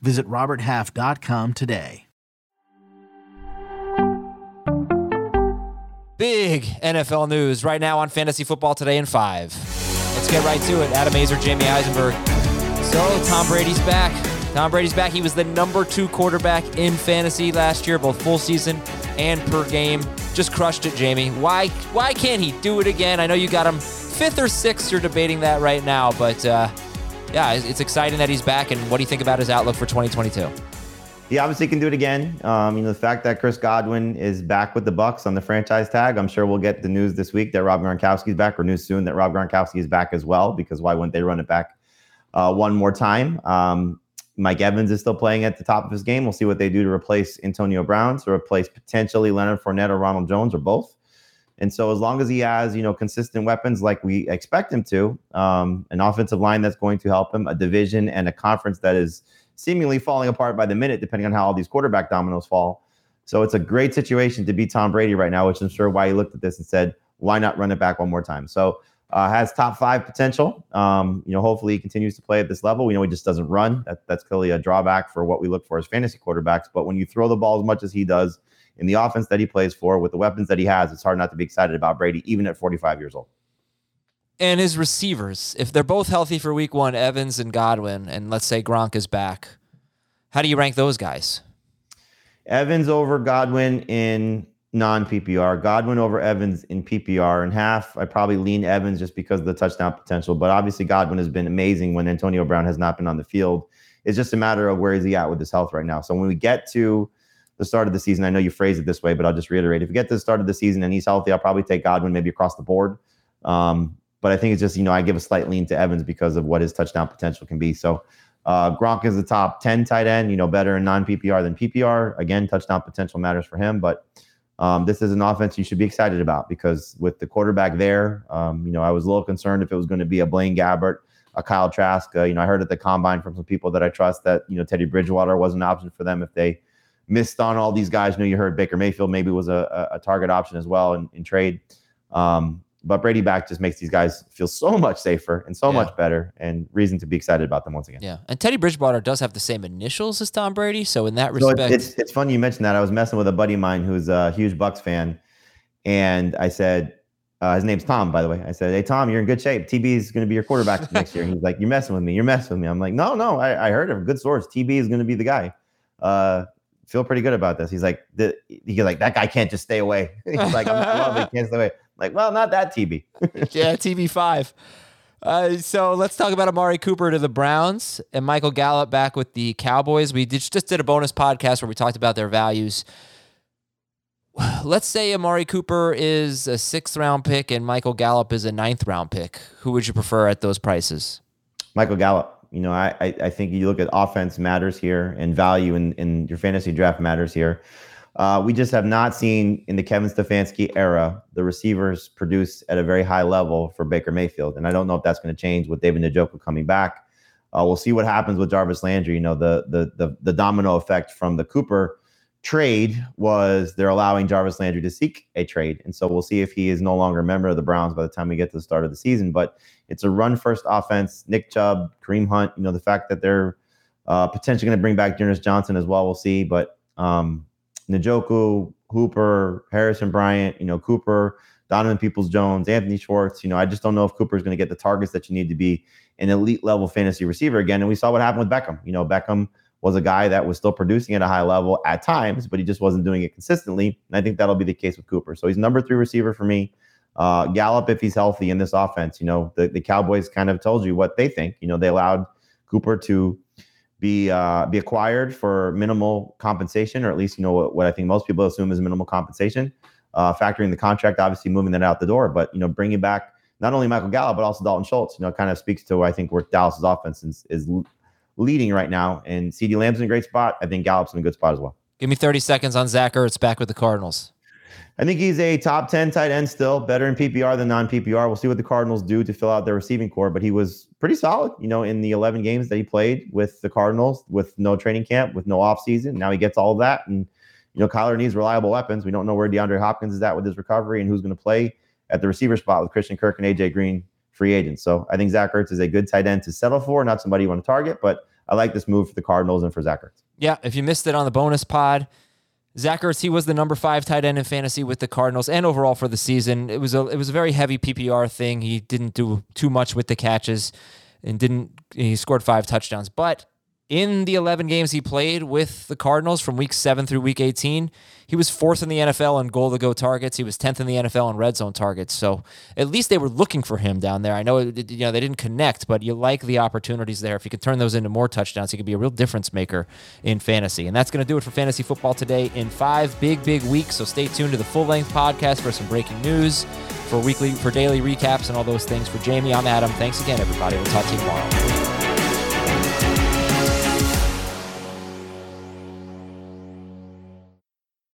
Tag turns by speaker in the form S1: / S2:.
S1: Visit RobertHalf.com today.
S2: Big NFL news right now on Fantasy Football Today in 5. Let's get right to it. Adam Aizer, Jamie Eisenberg. So, Tom Brady's back. Tom Brady's back. He was the number two quarterback in fantasy last year, both full season and per game. Just crushed it, Jamie. Why why can't he do it again? I know you got him fifth or sixth. You're debating that right now, but uh, yeah, it's exciting that he's back. And what do you think about his outlook for 2022?
S3: He obviously can do it again. Um, you know, the fact that Chris Godwin is back with the Bucs on the franchise tag, I'm sure we'll get the news this week that Rob Gronkowski's back, or news soon that Rob Gronkowski is back as well. Because why wouldn't they run it back uh, one more time? Um, Mike Evans is still playing at the top of his game. We'll see what they do to replace Antonio Brown, to replace potentially Leonard Fournette or Ronald Jones or both. And so, as long as he has, you know, consistent weapons like we expect him to, um, an offensive line that's going to help him, a division and a conference that is seemingly falling apart by the minute, depending on how all these quarterback dominoes fall. So it's a great situation to be Tom Brady right now, which I'm sure why he looked at this and said, why not run it back one more time? So uh, has top five potential. Um, you know, hopefully he continues to play at this level. We know he just doesn't run. That, that's clearly a drawback for what we look for as fantasy quarterbacks. But when you throw the ball as much as he does in the offense that he plays for with the weapons that he has, it's hard not to be excited about Brady, even at 45 years old
S2: and his receivers, if they're both healthy for week one, Evans and Godwin, and let's say Gronk is back, how do you rank those guys?
S3: Evans over Godwin in non PPR, Godwin over Evans in PPR, and half. I probably lean Evans just because of the touchdown potential. But obviously, Godwin has been amazing when Antonio Brown has not been on the field. It's just a matter of where is he at with his health right now. So when we get to the start of the season, I know you phrase it this way, but I'll just reiterate. If we get to the start of the season and he's healthy, I'll probably take Godwin maybe across the board. Um, but I think it's just, you know, I give a slight lean to Evans because of what his touchdown potential can be. So uh, Gronk is the top 10 tight end, you know, better in non PPR than PPR. Again, touchdown potential matters for him, but um, this is an offense you should be excited about because with the quarterback there, um, you know, I was a little concerned if it was going to be a Blaine Gabbert, a Kyle Trask. Uh, you know, I heard at the combine from some people that I trust that, you know, Teddy Bridgewater was an option for them if they missed on all these guys. You know, you heard Baker Mayfield maybe was a, a target option as well in, in trade. Um, but Brady back just makes these guys feel so much safer and so yeah. much better, and reason to be excited about them once again.
S2: Yeah, and Teddy Bridgewater does have the same initials as Tom Brady, so in that respect,
S3: so it's, it's, it's funny you mentioned that. I was messing with a buddy of mine who's a huge Bucs fan, and I said, uh, his name's Tom, by the way. I said, "Hey Tom, you're in good shape. TB is going to be your quarterback next year." And he's like, "You're messing with me. You're messing with me." I'm like, "No, no. I, I heard of a good source. TB is going to be the guy." Uh, feel pretty good about this. He's like, the, he's like, that guy can't just stay away. he's like, I'm not love, he can't stay away. Like, well, not that TB.
S2: yeah, TB five. Uh, so let's talk about Amari Cooper to the Browns and Michael Gallup back with the Cowboys. We did, just did a bonus podcast where we talked about their values. Let's say Amari Cooper is a sixth round pick and Michael Gallup is a ninth round pick. Who would you prefer at those prices?
S3: Michael Gallup. You know, I, I think you look at offense matters here and value in, in your fantasy draft matters here. Uh, we just have not seen in the Kevin Stefanski era the receivers produce at a very high level for Baker Mayfield, and I don't know if that's going to change with David Njoku coming back. Uh, we'll see what happens with Jarvis Landry. You know, the, the the the domino effect from the Cooper trade was they're allowing Jarvis Landry to seek a trade, and so we'll see if he is no longer a member of the Browns by the time we get to the start of the season. But it's a run first offense. Nick Chubb, Kareem Hunt. You know, the fact that they're uh, potentially going to bring back D'Ernest Johnson as well. We'll see, but um, Njoku, Hooper, Harrison Bryant, you know, Cooper, Donovan Peoples Jones, Anthony Schwartz. You know, I just don't know if Cooper is going to get the targets that you need to be an elite level fantasy receiver again. And we saw what happened with Beckham. You know, Beckham was a guy that was still producing at a high level at times, but he just wasn't doing it consistently. And I think that'll be the case with Cooper. So he's number three receiver for me. Uh, Gallup, if he's healthy in this offense, you know, the, the Cowboys kind of told you what they think. You know, they allowed Cooper to be uh, be acquired for minimal compensation, or at least you know what, what I think most people assume is minimal compensation. Uh, factoring the contract, obviously moving that out the door, but you know bringing back not only Michael Gallup but also Dalton Schultz. You know, kind of speaks to I think where Dallas's offense is, is leading right now. And CeeDee Lamb's in a great spot. I think Gallup's in a good spot as well.
S2: Give me 30 seconds on Zach Ertz back with the Cardinals.
S3: I think he's a top 10 tight end still, better in PPR than non PPR. We'll see what the Cardinals do to fill out their receiving corps, but he was pretty solid, you know, in the 11 games that he played with the Cardinals with no training camp, with no offseason. Now he gets all of that. And, you know, Kyler needs reliable weapons. We don't know where DeAndre Hopkins is at with his recovery and who's going to play at the receiver spot with Christian Kirk and AJ Green free agents. So I think Zach Ertz is a good tight end to settle for, not somebody you want to target, but I like this move for the Cardinals and for Zach Ertz.
S2: Yeah, if you missed it on the bonus pod, Zach Ertz, he was the number five tight end in fantasy with the Cardinals and overall for the season. It was a it was a very heavy PPR thing. He didn't do too much with the catches and didn't he scored five touchdowns. But in the 11 games he played with the Cardinals from week 7 through week 18, he was fourth in the NFL in goal to go targets. He was 10th in the NFL in red zone targets. So at least they were looking for him down there. I know you know they didn't connect, but you like the opportunities there. If you can turn those into more touchdowns, he could be a real difference maker in fantasy. And that's going to do it for fantasy football today in 5 big big weeks. So stay tuned to the full-length podcast for some breaking news, for weekly for daily recaps and all those things. For Jamie, I'm Adam. Thanks again everybody. We'll talk to you tomorrow.